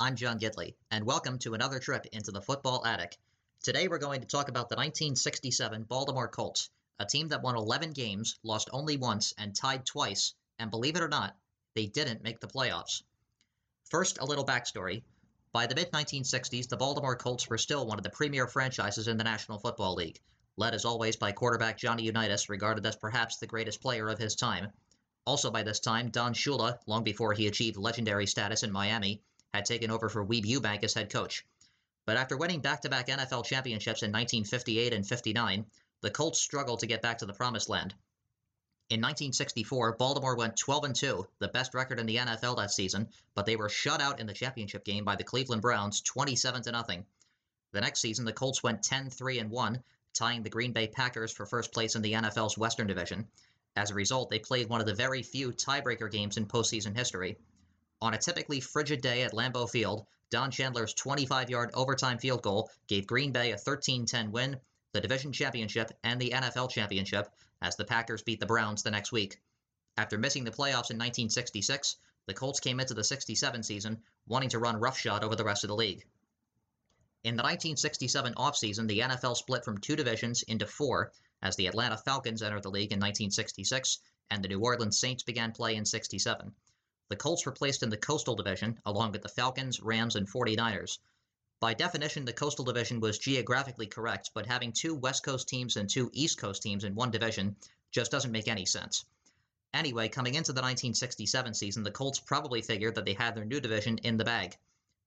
I'm John Gidley, and welcome to another trip into the football attic. Today we're going to talk about the 1967 Baltimore Colts, a team that won 11 games, lost only once, and tied twice, and believe it or not, they didn't make the playoffs. First, a little backstory. By the mid 1960s, the Baltimore Colts were still one of the premier franchises in the National Football League, led as always by quarterback Johnny Unitas, regarded as perhaps the greatest player of his time. Also by this time, Don Shula, long before he achieved legendary status in Miami, had taken over for Weeb Ewbank as head coach. But after winning back to back NFL championships in 1958 and 59, the Colts struggled to get back to the promised land. In 1964, Baltimore went 12 2, the best record in the NFL that season, but they were shut out in the championship game by the Cleveland Browns 27 0. The next season, the Colts went 10 3 1, tying the Green Bay Packers for first place in the NFL's Western Division. As a result, they played one of the very few tiebreaker games in postseason history. On a typically frigid day at Lambeau Field, Don Chandler's 25 yard overtime field goal gave Green Bay a 13 10 win, the division championship, and the NFL championship as the Packers beat the Browns the next week. After missing the playoffs in 1966, the Colts came into the 67 season wanting to run roughshod over the rest of the league. In the 1967 offseason, the NFL split from two divisions into four as the Atlanta Falcons entered the league in 1966 and the New Orleans Saints began play in 67. The Colts were placed in the Coastal Division, along with the Falcons, Rams, and 49ers. By definition, the Coastal Division was geographically correct, but having two West Coast teams and two East Coast teams in one division just doesn't make any sense. Anyway, coming into the 1967 season, the Colts probably figured that they had their new division in the bag.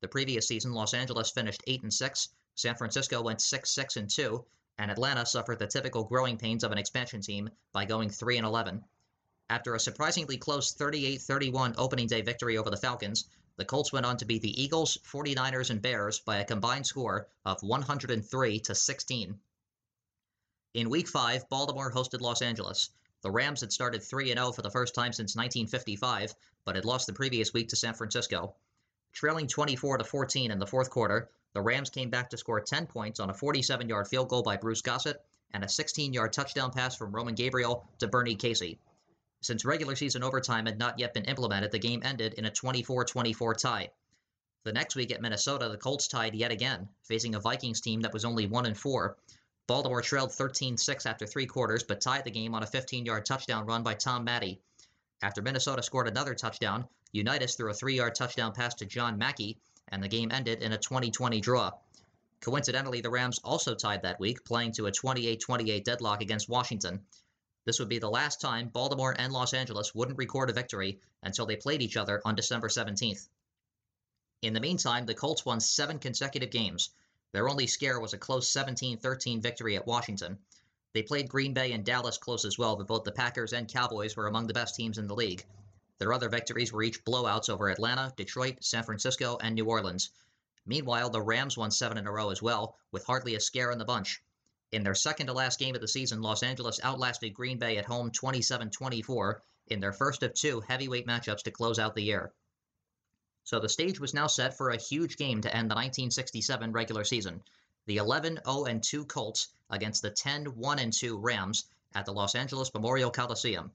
The previous season, Los Angeles finished 8 and 6, San Francisco went 6 6 and 2, and Atlanta suffered the typical growing pains of an expansion team by going 3 and 11. After a surprisingly close 38 31 opening day victory over the Falcons, the Colts went on to beat the Eagles, 49ers, and Bears by a combined score of 103 to 16. In week 5, Baltimore hosted Los Angeles. The Rams had started 3 0 for the first time since 1955, but had lost the previous week to San Francisco. Trailing 24 14 in the fourth quarter, the Rams came back to score 10 points on a 47 yard field goal by Bruce Gossett and a 16 yard touchdown pass from Roman Gabriel to Bernie Casey. Since regular season overtime had not yet been implemented, the game ended in a 24 24 tie. The next week at Minnesota, the Colts tied yet again, facing a Vikings team that was only 1 and 4. Baltimore trailed 13 6 after three quarters, but tied the game on a 15 yard touchdown run by Tom Matte. After Minnesota scored another touchdown, Unitas threw a three yard touchdown pass to John Mackey, and the game ended in a 20 20 draw. Coincidentally, the Rams also tied that week, playing to a 28 28 deadlock against Washington. This would be the last time Baltimore and Los Angeles wouldn't record a victory until they played each other on December 17th. In the meantime, the Colts won seven consecutive games. Their only scare was a close 17 13 victory at Washington. They played Green Bay and Dallas close as well, but both the Packers and Cowboys were among the best teams in the league. Their other victories were each blowouts over Atlanta, Detroit, San Francisco, and New Orleans. Meanwhile, the Rams won seven in a row as well, with hardly a scare in the bunch. In their second to last game of the season, Los Angeles outlasted Green Bay at home 27 24 in their first of two heavyweight matchups to close out the year. So the stage was now set for a huge game to end the 1967 regular season. The 11 0 2 Colts against the 10 1 2 Rams at the Los Angeles Memorial Coliseum.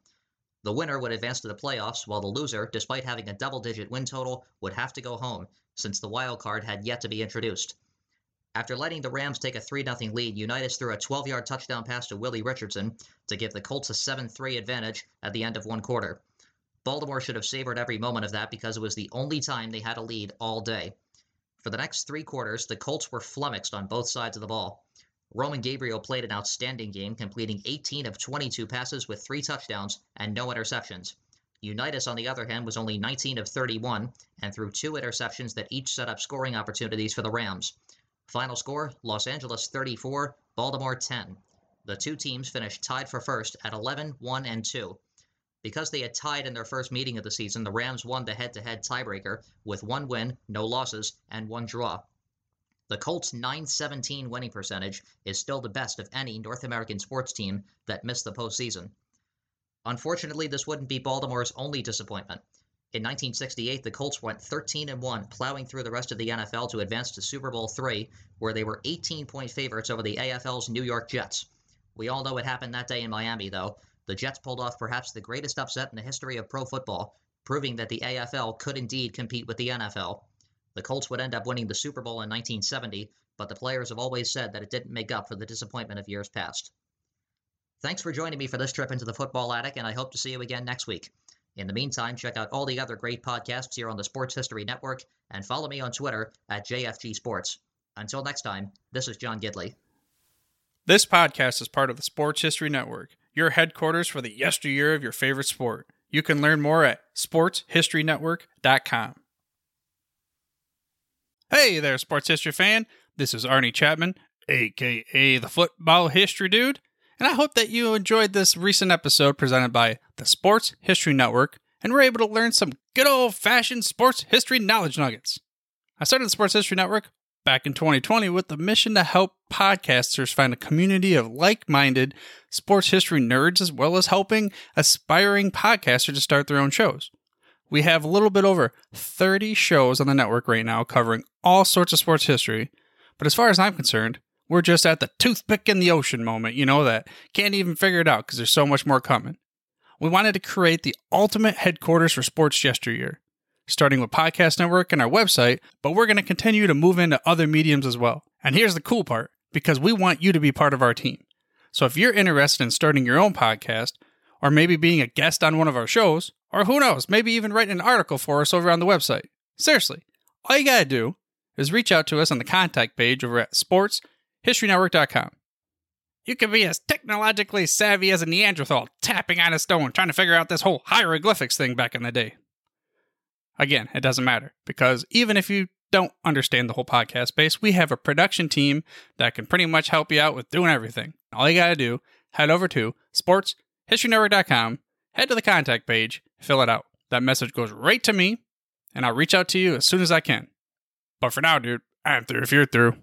The winner would advance to the playoffs, while the loser, despite having a double digit win total, would have to go home, since the wild card had yet to be introduced. After letting the Rams take a 3 0 lead, Unitas threw a 12 yard touchdown pass to Willie Richardson to give the Colts a 7 3 advantage at the end of one quarter. Baltimore should have savored every moment of that because it was the only time they had a lead all day. For the next three quarters, the Colts were flummoxed on both sides of the ball. Roman Gabriel played an outstanding game, completing 18 of 22 passes with three touchdowns and no interceptions. Unitas, on the other hand, was only 19 of 31 and threw two interceptions that each set up scoring opportunities for the Rams. Final score Los Angeles 34, Baltimore 10. The two teams finished tied for first at 11, 1, and 2. Because they had tied in their first meeting of the season, the Rams won the head to head tiebreaker with one win, no losses, and one draw. The Colts' 917 winning percentage is still the best of any North American sports team that missed the postseason. Unfortunately, this wouldn't be Baltimore's only disappointment. In 1968, the Colts went 13 and 1, plowing through the rest of the NFL to advance to Super Bowl III, where they were 18 point favorites over the AFL's New York Jets. We all know what happened that day in Miami, though. The Jets pulled off perhaps the greatest upset in the history of pro football, proving that the AFL could indeed compete with the NFL. The Colts would end up winning the Super Bowl in 1970, but the players have always said that it didn't make up for the disappointment of years past. Thanks for joining me for this trip into the football attic, and I hope to see you again next week. In the meantime, check out all the other great podcasts here on the Sports History Network and follow me on Twitter at JFG Sports. Until next time, this is John Gidley. This podcast is part of the Sports History Network, your headquarters for the yesteryear of your favorite sport. You can learn more at sportshistorynetwork.com. Hey there, sports history fan. This is Arnie Chapman, aka the Football History Dude, and I hope that you enjoyed this recent episode presented by the Sports History Network and were able to learn some good old fashioned sports history knowledge nuggets. I started the Sports History Network back in 2020 with the mission to help podcasters find a community of like minded sports history nerds as well as helping aspiring podcasters to start their own shows. We have a little bit over 30 shows on the network right now covering all sorts of sports history. But as far as I'm concerned, we're just at the toothpick in the ocean moment, you know, that can't even figure it out because there's so much more coming. We wanted to create the ultimate headquarters for sports yesteryear, starting with Podcast Network and our website, but we're going to continue to move into other mediums as well. And here's the cool part because we want you to be part of our team. So if you're interested in starting your own podcast, or maybe being a guest on one of our shows, or who knows, maybe even writing an article for us over on the website. Seriously, all you gotta do is reach out to us on the contact page over at sportshistorynetwork.com. You can be as technologically savvy as a Neanderthal tapping on a stone trying to figure out this whole hieroglyphics thing back in the day. Again, it doesn't matter because even if you don't understand the whole podcast space, we have a production team that can pretty much help you out with doing everything. All you got to do, head over to sportshistorynetwork.com, head to the contact page, fill it out. That message goes right to me, and I'll reach out to you as soon as I can. But for now, dude, I'm through if you're through.